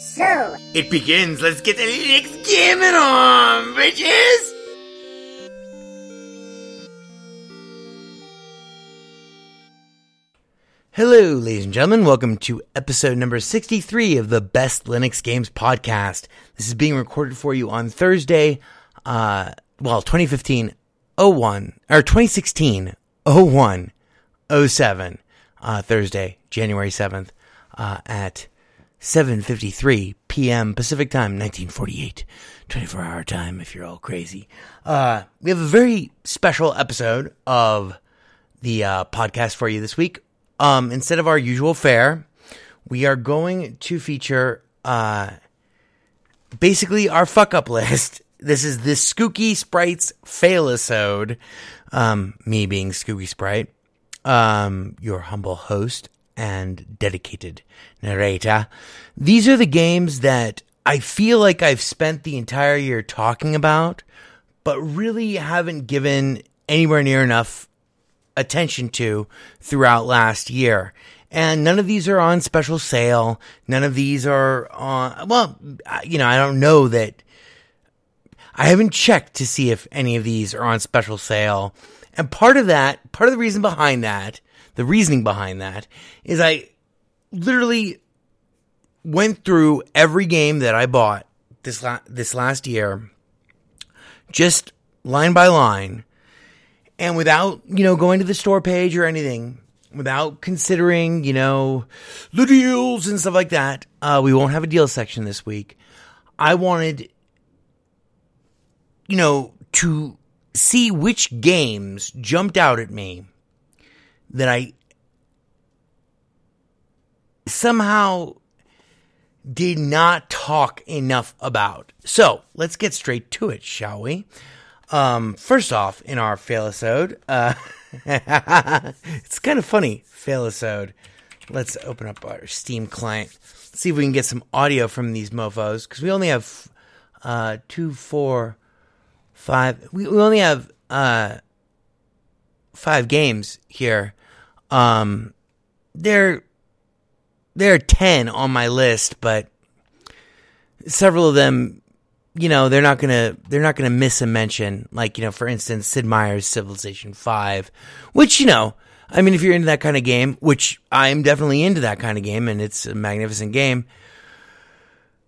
So, it begins. Let's get the Linux gaming on, bitches! Hello, ladies and gentlemen. Welcome to episode number 63 of the Best Linux Games podcast. This is being recorded for you on Thursday, uh, well, 2015 01, or 2016 01 07, uh, Thursday, January 7th, uh, at 7.53 p.m. Pacific Time, 1948. 24 hour time if you're all crazy. Uh, we have a very special episode of the uh, podcast for you this week. Um, instead of our usual fare, we are going to feature uh, basically our fuck up list. This is the Skooky Sprites failisode. Um, me being Skooky Sprite, um, your humble host and dedicated narrator. These are the games that I feel like I've spent the entire year talking about, but really haven't given anywhere near enough attention to throughout last year. And none of these are on special sale. None of these are on, well, you know, I don't know that. I haven't checked to see if any of these are on special sale. And part of that, part of the reason behind that, the reasoning behind that is I literally went through every game that I bought this la- this last year, just line by line, and without you know going to the store page or anything, without considering you know the deals and stuff like that. Uh, we won't have a deal section this week. I wanted, you know, to see which games jumped out at me that I somehow did not talk enough about. So let's get straight to it, shall we? Um, first off, in our failisode, uh, it's kind of funny, failisode. Let's open up our Steam client. Let's see if we can get some audio from these mofos because we only have uh, two, four, five. We, we only have uh, five games here. Um, there, there are ten on my list, but several of them, you know, they're not gonna they're not gonna miss a mention. Like you know, for instance, Sid Meier's Civilization Five, which you know, I mean, if you're into that kind of game, which I'm definitely into that kind of game, and it's a magnificent game.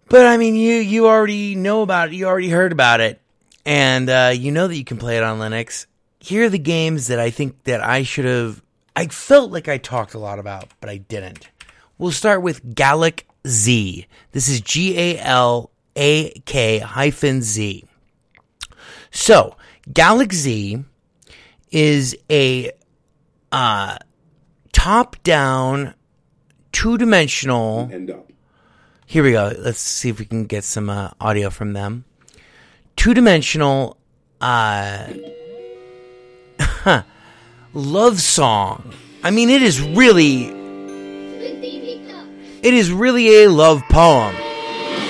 But I mean, you you already know about it. You already heard about it, and uh, you know that you can play it on Linux. Here are the games that I think that I should have. I felt like I talked a lot about, but I didn't. We'll start with Galak Z. This is G A L A K hyphen Z. So, Galak Z is a uh, top down, two dimensional. End up. Here we go. Let's see if we can get some uh, audio from them. Two dimensional uh, love song. I mean, it is really, it is really a love poem.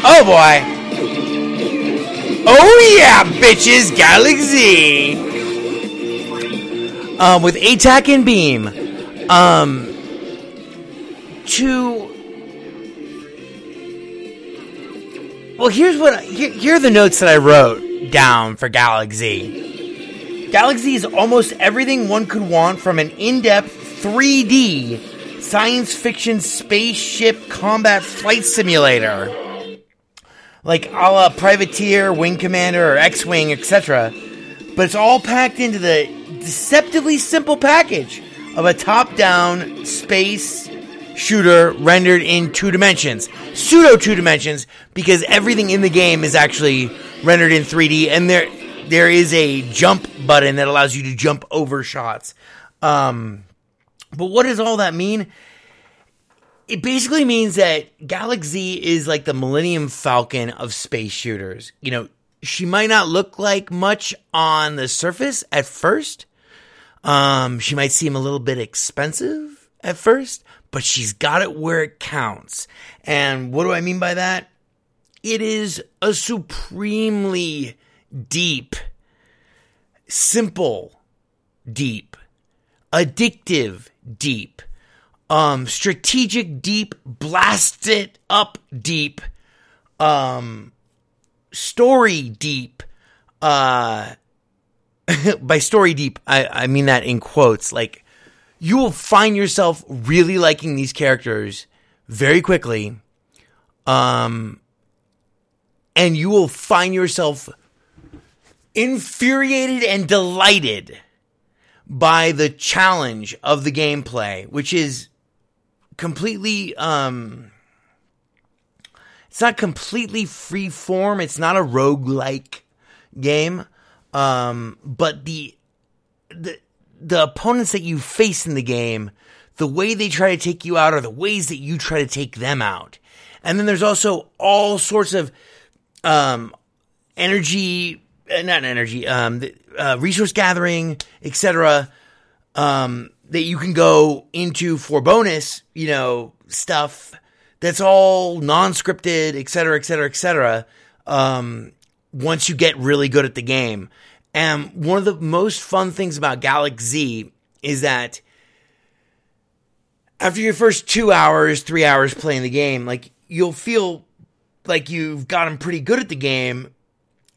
Oh boy. Oh yeah, bitches, Galak Z. Um, with ATAC and Beam. Um, to Well, here's what here, here are the notes that I wrote down for Galak Z. Galak Z is almost everything one could want from an in-depth 3D science fiction spaceship combat flight simulator, like a la Privateer, Wing Commander, or X-wing, etc. But it's all packed into the deceptively simple package of a top-down space shooter rendered in two dimensions. Pseudo two dimensions because everything in the game is actually rendered in 3D and there there is a jump button that allows you to jump over shots. Um, but what does all that mean? It basically means that Galak Z is like the Millennium Falcon of space shooters. You know, she might not look like much on the surface at first. Um, she might seem a little bit expensive at first, but she's got it where it counts. And what do I mean by that? It is a supremely deep, simple, deep, addictive, deep, um, strategic, deep, blast it up, deep, um, story deep, uh, by story deep, I, I mean that in quotes, like, you will find yourself really liking these characters very quickly. Um, and you will find yourself infuriated and delighted by the challenge of the gameplay, which is completely, um, it's not completely free form. It's not a rogue-like game. Um, but the, the, the opponents that you face in the game, the way they try to take you out are the ways that you try to take them out. And then there's also all sorts of um, energy, not energy, um, uh, resource gathering, etc. Um, that you can go into for bonus, you know, stuff that's all non-scripted, etc., etc., etc. Um, once you get really good at the game. And one of the most fun things about Galak Z is that after your first two hours, three hours playing the game, like you'll feel like you've gotten pretty good at the game,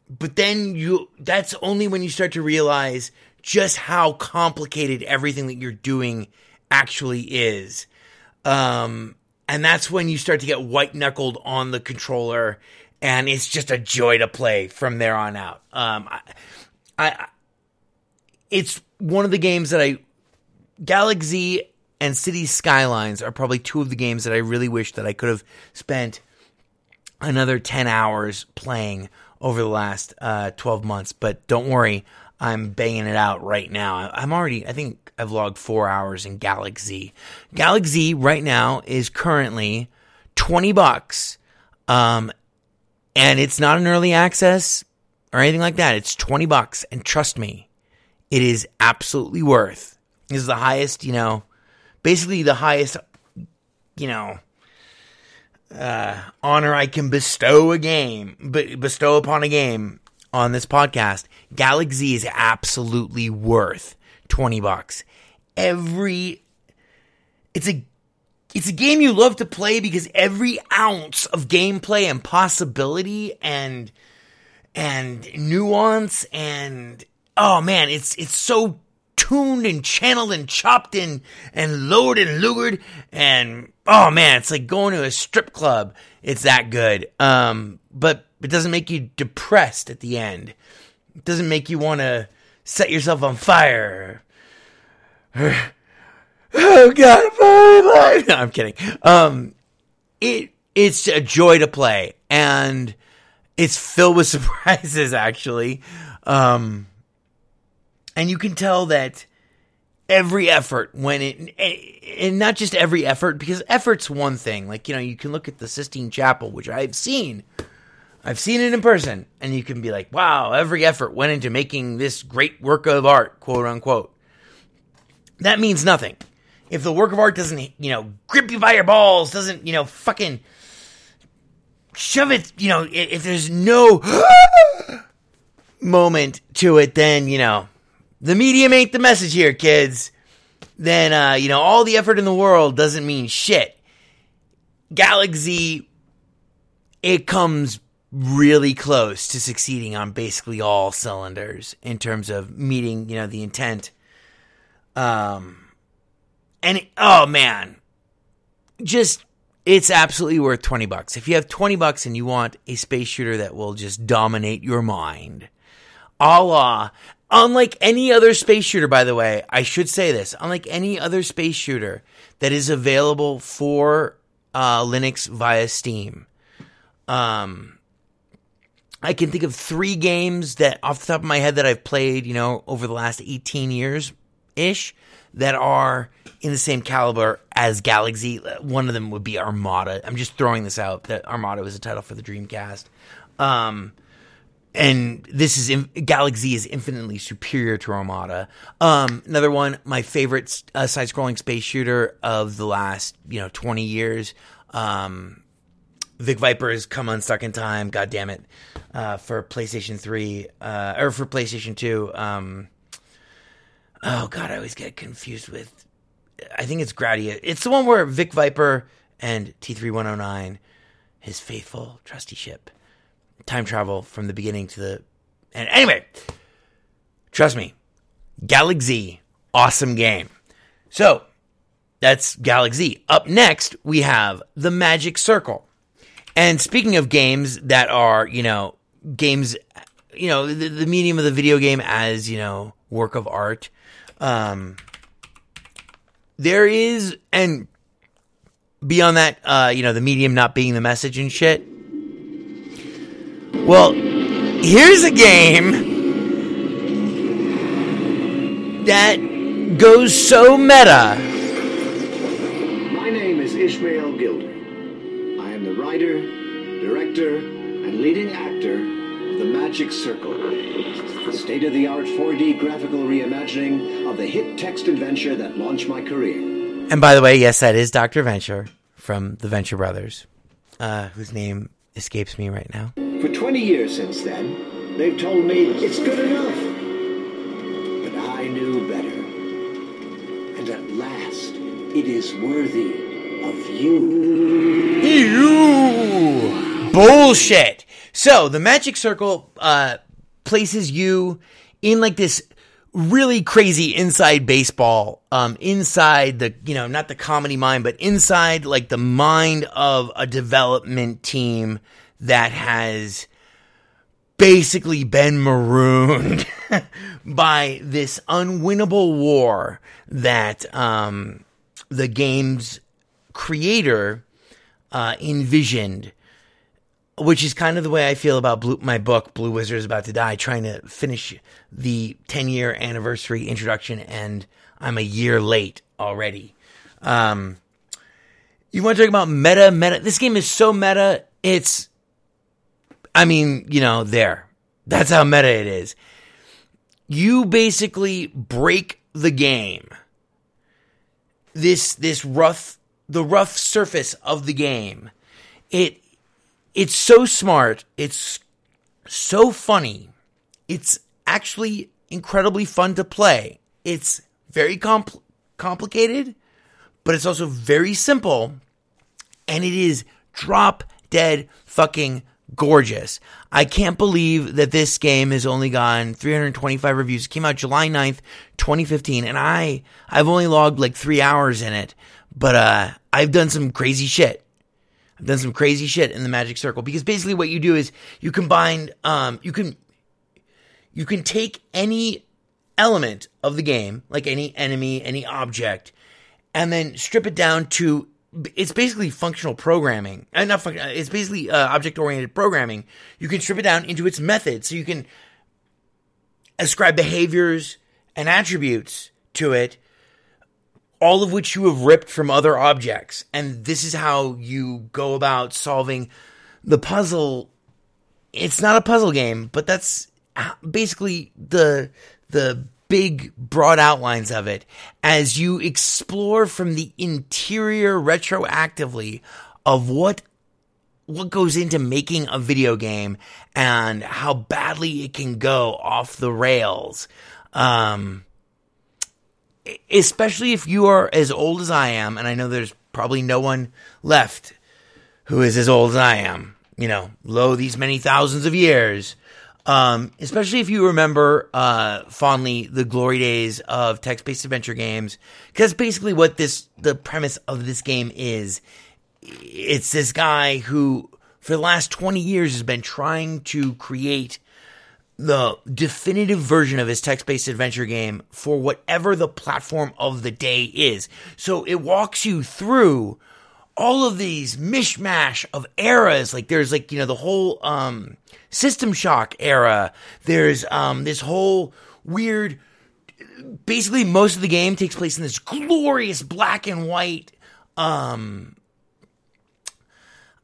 but then you that's only when you start to realize just how complicated everything that you're doing actually is. Um, and that's when you start to get white knuckled on the controller, and it's just a joy to play from there on out. Um, I, I, it's one of the games that I, Galak Z and City Skylines are probably two of the games that I really wish that I could have spent another 10 hours playing over the last uh, 12 months. But don't worry, I'm banging it out right now. I'm already, I think I've logged four hours in Galak Z. Galaxy right now is currently 20 bucks. Um, and it's not an early access or anything like that. It's 20 bucks. And trust me, it is absolutely worth. This is the highest, you know, basically the highest, you know, uh, honor I can bestow a game, but bestow upon a game on this podcast. Galak Z is absolutely worth 20 bucks. Every, it's a, it's a game you love to play because every ounce of gameplay and possibility and, and nuance and oh man, it's it's so tuned and channeled and chopped and and lowered and lured and oh man, it's like going to a strip club. It's that good. Um, but it doesn't make you depressed at the end. It doesn't make you want to set yourself on fire. oh God, life. No, I'm kidding. Um, it it's a joy to play, and it's filled with surprises. Actually, um, and you can tell that every effort when it eh, and not just every effort because effort's one thing. Like you know you can look at the Sistine Chapel which I've seen. I've seen it in person. And you can be like wow every effort went into making this great work of art quote unquote. That means nothing. If the work of art doesn't you know grip you by your balls doesn't you know fucking shove it you know if there's no moment to it then you know the medium ain't the message here, kids, then, uh, you know, all the effort in the world doesn't mean shit. Galak Z, it comes really close to succeeding on basically all cylinders in terms of meeting, you know, the intent. Um, and it, oh man, just it's absolutely worth 20 bucks. If you have 20 bucks and you want a space shooter that will just dominate your mind, a la Unlike any other space shooter, by the way, I should say this. Unlike any other space shooter that is available for uh, Linux via Steam, um, I can think of three games that, off the top of my head, that I've played, you know, over the last 18 years ish, that are in the same caliber as Galak Z. One of them would be Armada. I'm just throwing this out that Armada was a title for the Dreamcast. Um, and this is Galak Z is infinitely superior to Armada. Um, another one, my favorite uh, side-scrolling space shooter of the last you know twenty years. Um, Vic Viper has come unstuck in time. God damn it, uh, for PlayStation Three uh, or for PlayStation Two. Um, oh God, I always get confused with. I think it's Gradius. It's the one where Vic Viper and T three one hundred oh nine, his faithful trusty ship time travel from the beginning to the and anyway, trust me, Galak Z, awesome game. So that's Galak Z. Up next, we have the Magic Circle. And speaking of games that are, you know, games, you know, the, the medium of the video game as, you know, work of art, um, there is, and beyond that, uh, you know, the medium not being the message and shit, well, here's a game that goes so meta. My name is Ishmael Gilder. I am the writer, director, and leading actor of The Magic Circle, the state of the art 4D graphical reimagining of the hit text adventure that launched my career. And by the way, yes, that is Dr. Venture from the Venture Brothers, uh, whose name escapes me right now. For 20 years since then, they've told me it's good enough. But I knew better. And at last, it is worthy of you. You bullshit. So the magic circle uh, places you in like this really crazy inside baseball, um, inside the you know not the comedy mind, but inside like the mind of a development team that has basically been marooned by this unwinnable war that um, the game's creator uh, envisioned. Which is kind of the way I feel about Blue, my book, Blue Wizard is About to Die, trying to finish the 10 year anniversary introduction, and I'm a year late already. Um, you want to talk about meta? Meta. This game is so meta. It's I mean, you know, there. That's how meta it is. You basically break the game. This this rough the rough surface of the game. It it's so smart. It's so funny. It's actually incredibly fun to play. It's very compl- complicated, but it's also very simple and it is drop dead fucking gorgeous. I can't believe that this game has only gotten 325 reviews. It came out July 9th, 2015, and I I've only logged like 3 hours in it, but uh I've done some crazy shit. I've done some crazy shit in the Magic Circle because basically what you do is you combine um you can you can take any element of the game, like any enemy, any object, and then strip it down to it's basically functional programming. Uh, not uh, it's basically uh, object oriented programming. You can strip it down into its methods, so you can ascribe behaviors and attributes to it, all of which you have ripped from other objects. And this is how you go about solving the puzzle. It's not a puzzle game, but that's basically the the big broad outlines of it as you explore from the interior retroactively of what what goes into making a video game and how badly it can go off the rails. Um especially if you are as old as I am and I know there's probably no one left who is as old as I am you know lo these many thousands of years um, especially if you remember uh, fondly the glory days of text-based adventure games, because basically what this the premise of this game is. It's this guy who, for the last twenty years, has been trying to create the definitive version of his text-based adventure game for whatever the platform of the day is. So it walks you through all of these mishmash of eras. Like there's like, you know, the whole um System Shock era. There's um this whole weird basically most of the game takes place in this glorious black and white um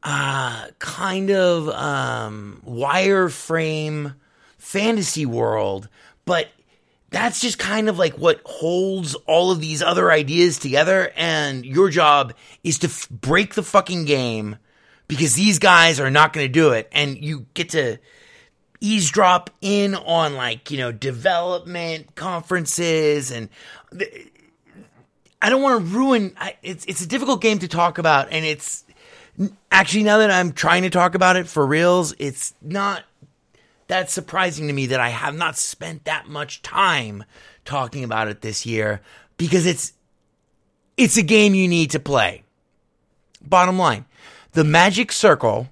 uh kind of um wireframe fantasy world, but that's just kind of like what holds all of these other ideas together. And your job is to f- break the fucking game because these guys are not going to do it. And you get to eavesdrop in on like, you know, development conferences and th- I don't want to ruin, I, it's, it's a difficult game to talk about. And it's actually, now that I'm trying to talk about it for reals, it's not that's surprising to me that I have not spent that much time talking about it this year because it's it's a game you need to play. Bottom line, the Magic Circle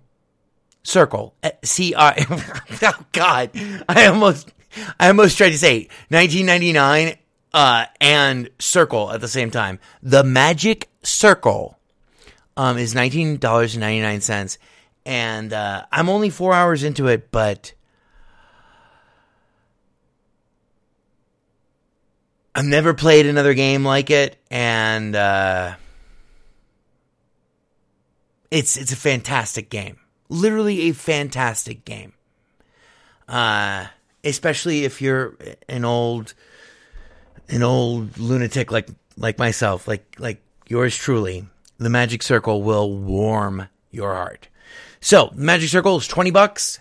Circle eh, C R Oh god, I almost I almost tried to say 1999 uh, and Circle at the same time. The Magic Circle um, is $19.99 and uh, I'm only 4 hours into it, but I've never played another game like it, and uh, it's it's a fantastic game. Literally a fantastic game. Uh, especially if you're an old an old lunatic like like myself, like like yours truly. The Magic Circle will warm your heart. So, Magic Circle is 20 bucks.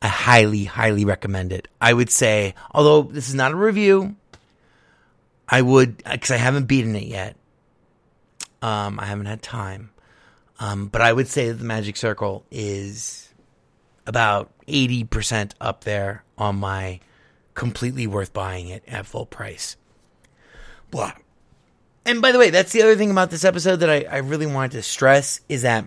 I highly, highly recommend it. I would say, although this is not a review, I would because I haven't beaten it yet. Um, I haven't had time, um, but I would say that the Magic Circle is about eighty percent up there on my completely worth buying it at full price. Blah. And by the way, that's the other thing about this episode that I, I really wanted to stress is that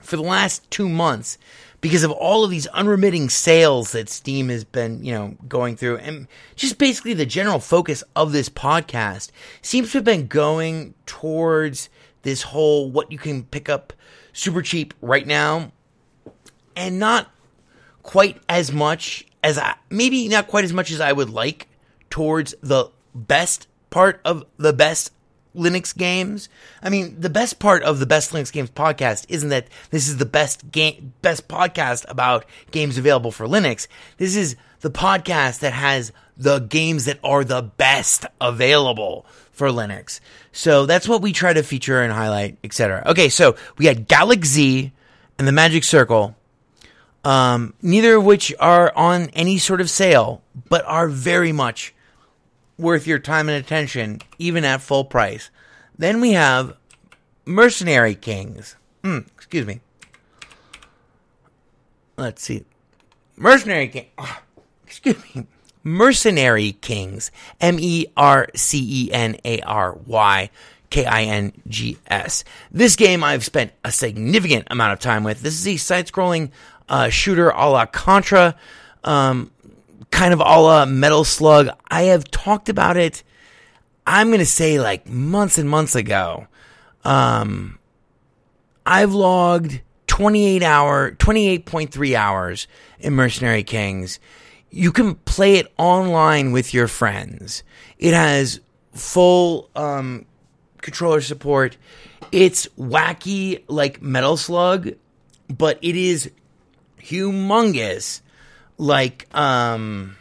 for the last two months, because of all of these unremitting sales that Steam has been, you know, going through. And just basically the general focus of this podcast seems to have been going towards this whole what you can pick up super cheap right now and not quite as much as I maybe not quite as much as I would like towards the best part of the best Linux games. I mean, the best part of the Best Linux Games podcast isn't that this is the best game, best podcast about games available for Linux. This is the podcast that has the games that are the best available for Linux. So that's what we try to feature and highlight, etc. Okay, so we had Galak Z and the Magic Circle. Um, neither of which are on any sort of sale, but are very much worth your time and attention, even at full price. Then we have Mercenary Kings. Mm, excuse me. let's see, Mercenary King. ah, excuse me, Mercenary Kings. M E R C E N A R Y. K I N G S. This game I've spent a significant amount of time with. This is a side scrolling uh, shooter a la Contra, um, kind of all a Metal Slug. I have talked about it, I'm going to say like months and months ago. Um, I've logged 28 hour, 28.3 hours in Mercenary Kings. You can play it online with your friends. It has full um, controller support. It's wacky like Metal Slug, but it is humongous like um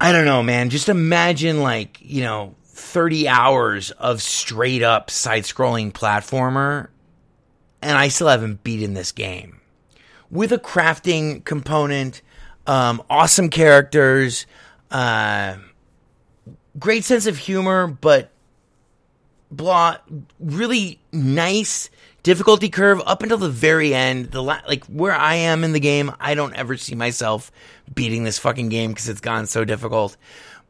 I don't know, man. Just imagine like, you know, 30 hours of straight up side scrolling platformer and I still haven't beaten this game. With a crafting component, um, awesome characters, uh, great sense of humor, but blah, really nice difficulty curve up until the very end. The la- like where I am in the game, I don't ever see myself beating this fucking game because it's gone so difficult.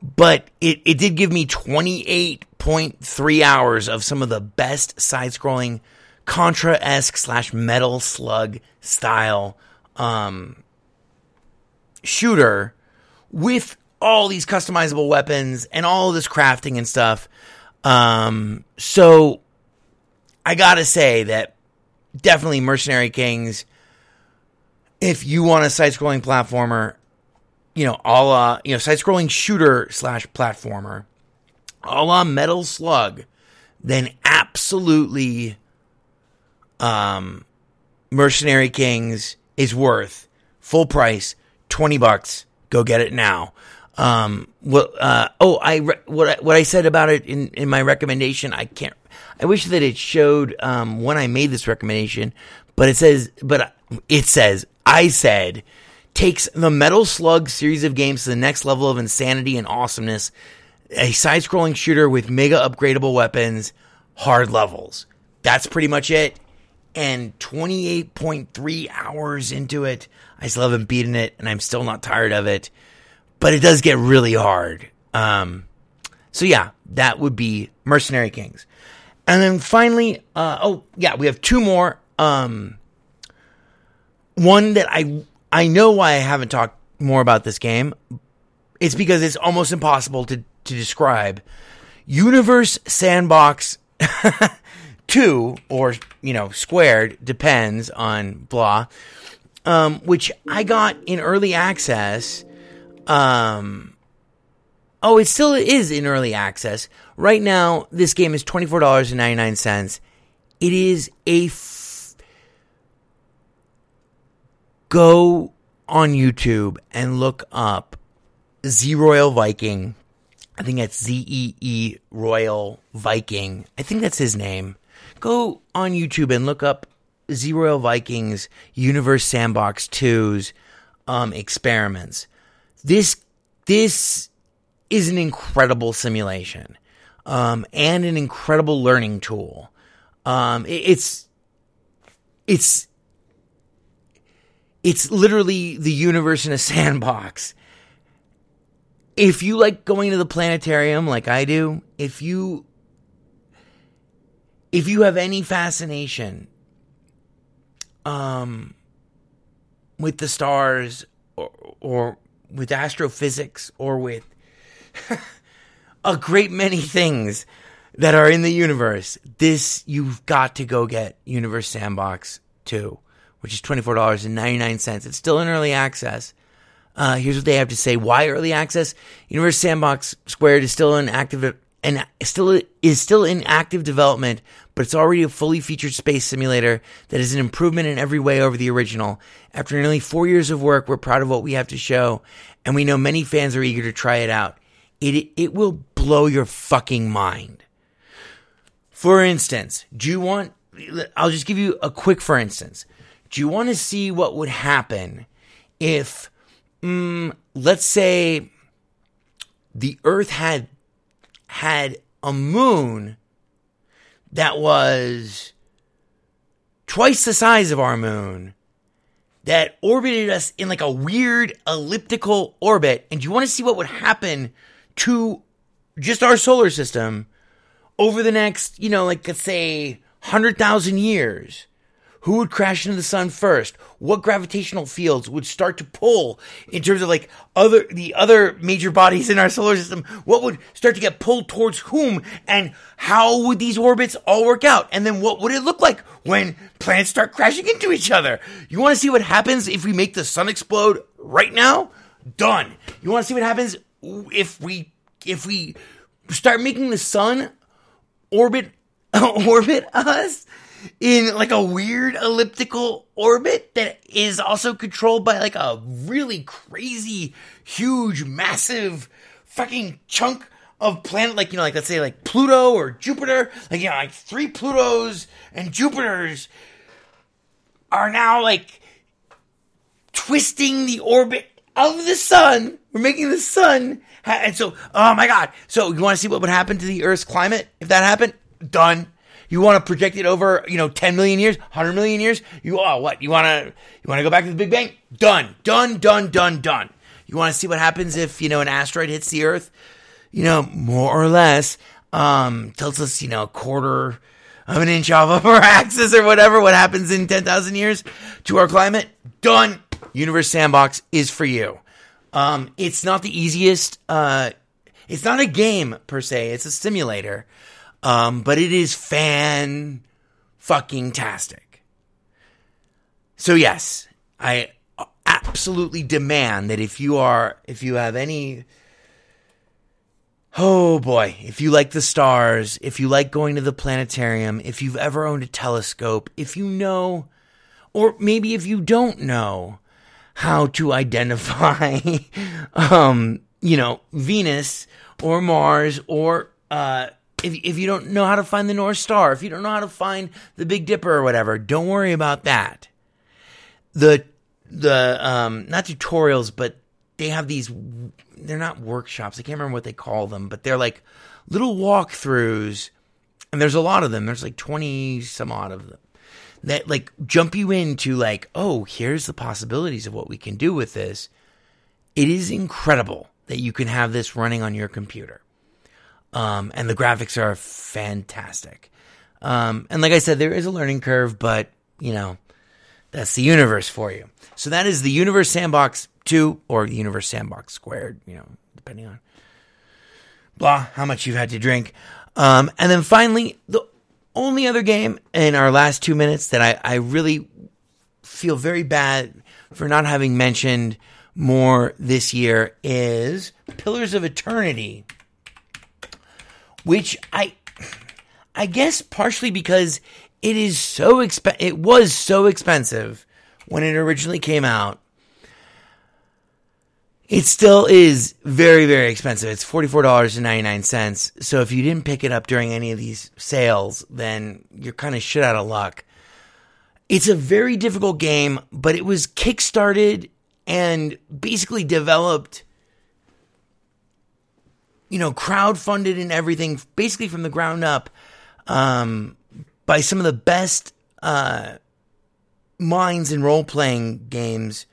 But it, it did give me 28.3 hours of some of the best side scrolling Contra esque slash Metal Slug style um, shooter with all these customizable weapons and all this crafting and stuff. Um, so I gotta say that definitely Mercenary Kings. If you want a side-scrolling platformer, you know, a la, you know, side-scrolling shooter slash platformer, a la Metal Slug, then absolutely, um, Mercenary Kings is worth full price, twenty bucks. Go get it now. Um, what? Uh, oh, I re- what I, what I said about it in in my recommendation. I can't. I wish that it showed um, when I made this recommendation, but it says, but it says I said takes the Metal Slug series of games to the next level of insanity and awesomeness. A side-scrolling shooter with mega upgradable weapons, hard levels. That's pretty much it. And 28.3 hours into it, I still haven't beaten it, and I'm still not tired of it. But it does get really hard. Um, so yeah, that would be Mercenary Kings. And then finally, uh, oh yeah, we have two more. Um, one that I I know why I haven't talked more about this game. It's because it's almost impossible to to describe. Universe Sandbox Two, or you know, squared depends on blah. Um, which I got in early access. Um, oh, it still is in early access. Right now, this game is $24.99. It is a. F- Go on YouTube and look up Z Royal Viking. I think that's Z E E Royal Viking. I think that's his name. Go on YouTube and look up Z Royal Vikings Universe Sandbox 2's um, experiments. This this is an incredible simulation um, and an incredible learning tool. Um, it, it's it's it's literally the universe in a sandbox. If you like going to the planetarium like I do, if you if you have any fascination um with the stars or, or with astrophysics or with a great many things that are in the universe. This you've got to go get Universe Sandbox 2, which is $24.99. It's still in early access. Uh, here's what they have to say. Why early access? Universe Sandbox Squared is still in active and still is still in active development, but it's already a fully featured space simulator that is an improvement in every way over the original. After nearly four years of work, we're proud of what we have to show, and we know many fans are eager to try it out. It it will blow your fucking mind. For instance, do you want? I'll just give you a quick for instance. Do you want to see what would happen if, mm, let's say, the Earth had had a moon that was twice the size of our moon that orbited us in like a weird elliptical orbit. And do you want to see what would happen to just our solar system over the next, you know, like let's say 100,000 years? Who would crash into the sun first? What gravitational fields would start to pull in terms of like other, the other major bodies in our solar system? What would start to get pulled towards whom? And how would these orbits all work out? And then what would it look like when planets start crashing into each other? You want to see what happens if we make the sun explode right now? Done. You want to see what happens if we, if we start making the sun orbit, orbit us? in like a weird elliptical orbit that is also controlled by like a really crazy, huge, massive fucking chunk of planet, like, you know, like let's say like Pluto or Jupiter, like, you know, like three Plutos and Jupiters are now like twisting the orbit of the sun. We're making the sun. ha- And so, oh my God. So you want to see what would happen to the Earth's climate if that happened? Done. You want to project it over, you know, 10 million years, 100 million years? You, oh, what? You want to, you want to go back to the Big Bang? Done. Done, done, done, done. You want to see what happens if, you know, an asteroid hits the Earth? You know, more or less, um, tilts us, you know, a quarter of an inch off of our axis or whatever. What happens in 10,000 years to our climate? Done. Universe Sandbox is for you. Um, it's not the easiest, uh, it's not a game per se, it's a simulator. Um, but it is fan fucking tastic. So yes, I absolutely demand that if you are, if you have any, oh boy, if you like the stars, if you like going to the planetarium, if you've ever owned a telescope, if you know, or maybe if you don't know how to identify, um, you know, Venus or Mars or, uh, if, if you don't know how to find the North Star, if you don't know how to find the Big Dipper or whatever, don't worry about that. The the um not tutorials, but they have these they're not workshops. I can't remember what they call them, but they're like little walkthroughs, and there's a lot of them. There's like twenty some odd of them that like jump you into like, oh, here's the possibilities of what we can do with this. It is incredible that you can have this running on your computer. Um, and the graphics are fantastic. Um, and like I said, there is a learning curve, but you know, that's the universe for you. So that is the Universe Sandbox 2 or the Universe Sandbox squared, you know, depending on blah, how much you've had to drink. Um, and then finally, the only other game in our last two minutes that I, I really feel very bad for not having mentioned more this year is Pillars of Eternity which I I guess partially because it is so exp- it was so expensive when it originally came out. It still is very very expensive. It's $44.99. So if you didn't pick it up during any of these sales, then you're kind of shit out of luck. It's a very difficult game, but it was kickstarted and basically developed you know, crowdfunded and everything, basically from the ground up, um, by some of the best uh, minds in role playing games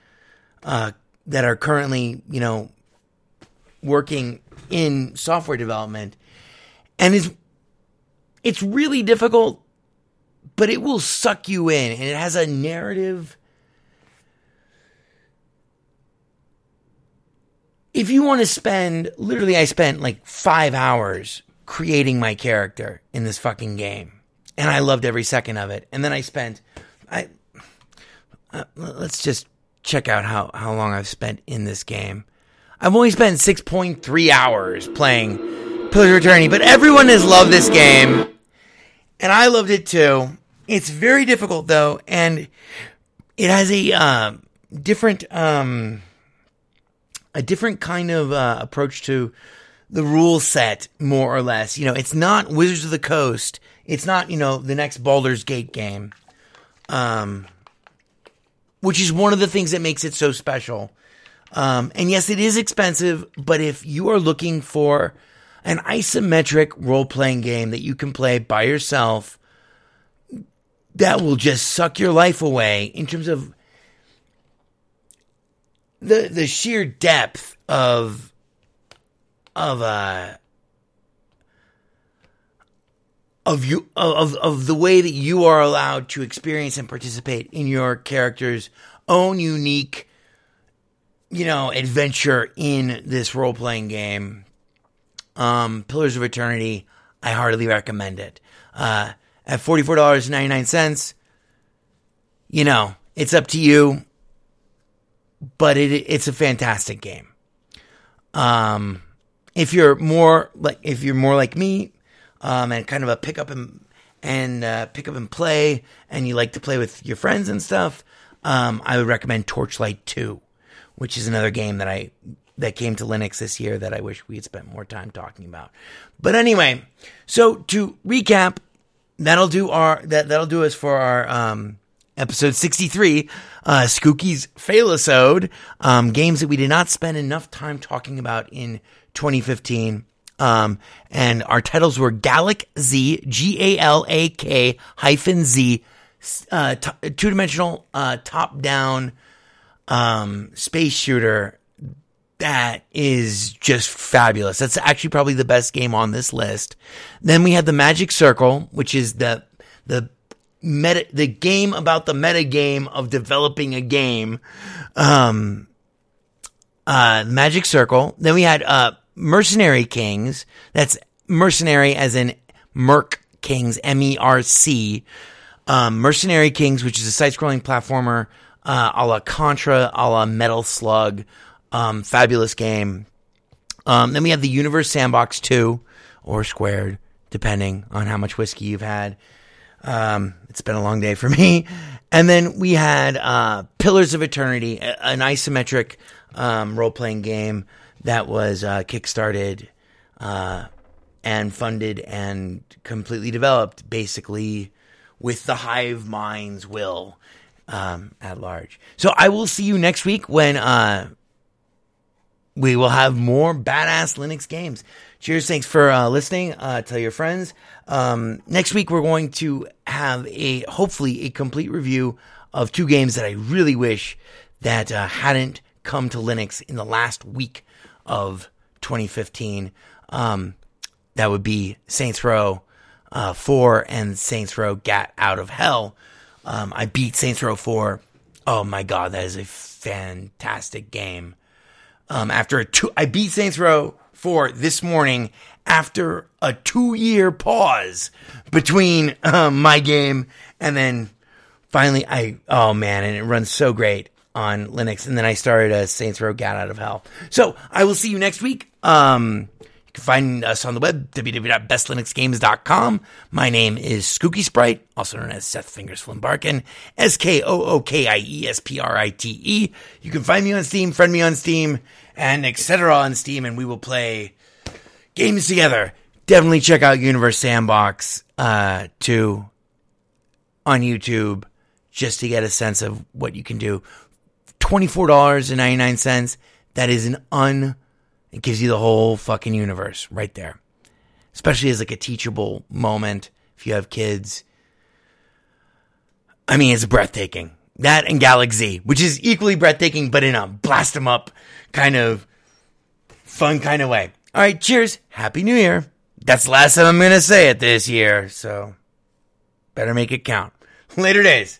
uh, that are currently, you know, working in software development, and it's it's really difficult, but it will suck you in, and it has a narrative. if you want to spend literally i spent like five hours creating my character in this fucking game. And i loved every second of it. And then i spent i uh, let's just check out how, how long i've spent in this game i've only spent 6.3 hours playing pillars of eternity but everyone has loved this game and i loved it too it's very difficult though and it has a uh, different um, a different kind of uh, approach to the rule set, more or less. You know, it's not Wizards of the Coast. It's not you know the next Baldur's Gate game, um, which is one of the things that makes it so special. Um, and yes, it is expensive, but if you are looking for an isometric role playing game that you can play by yourself, that will just suck your life away in terms of the the sheer depth of of uh of you of of the way that you are allowed to experience and participate in your character's own unique you know adventure in this role playing game. Um pillars of eternity i heartily recommend it. Uh at $44.99 you know it's up to you but it it's a fantastic game. Um if you're more like if you're more like me um, and kind of a pick up and and uh, pick up and play, and you like to play with your friends and stuff, um, I would recommend Torchlight Two, which is another game that I that came to Linux this year that I wish we had spent more time talking about. But anyway, so to recap, that'll do our that that'll do us for our um, episode 63, uh, Skooky's Failisode, um, games that we did not spend enough time talking about in 2015. Um, and our titles were Galak Z, G A L A K hyphen Z, uh, t- two dimensional, uh, top down, um, space shooter that is just fabulous. That's actually probably the best game on this list. Then we had the Magic Circle, which is the, the meta, the game about the meta game of developing a game. Um, uh, Magic Circle. Then we had, uh, Mercenary Kings. That's mercenary as in Merc Kings, M E R C. Um, mercenary Kings, which is a side scrolling platformer uh, a la Contra, a la Metal Slug. Um, fabulous game. Um, then we have the Universe Sandbox 2 or Squared, depending on how much whiskey you've had. Um, it's been a long day for me. And then we had uh, Pillars of Eternity, an isometric um, role playing game that was uh, kickstarted uh, and funded and completely developed basically with the hive mind's will um, at large. So I will see you next week when uh, we will have more badass Linux games. Cheers. Thanks for uh, listening. Uh, tell your friends. Um, next week, we're going to have a hopefully a complete review of two games that I really wish that uh, hadn't come to Linux in the last week of 2015. Um, that would be Saints Row uh, 4 and Saints Row Gat Out of Hell. Um, I beat Saints Row 4. Oh my god, that is a fantastic game. Um, after a two, I beat Saints Row 4 this morning after a two year pause between um, my game and then finally I, oh man, and it runs so great on Linux. And then I started a Saints Row Gat Out of Hell. So I will see you next week. Um, you can find us on the web, www.bestlinuxgames.com. My name is Skooky Sprite, also known as Seth Fingers Flynn Barkan, S-K-O-O-K-I-E-S-P-R-I-T-E. You can find me on Steam, friend me on Steam, and etc. on Steam, and we will play games together. Definitely check out Universe Sandbox, uh, 2 on YouTube just to get a sense of what you can do. $24.99. That is an un, it gives you the whole fucking universe right there. Especially as like a teachable moment if you have kids. I mean, it's breathtaking. That and Galak Z, which is equally breathtaking, but in a blast them up kind of fun kind of way. All right, cheers. Happy New Year. That's the last time I'm going to say it this year, so better make it count. Later days.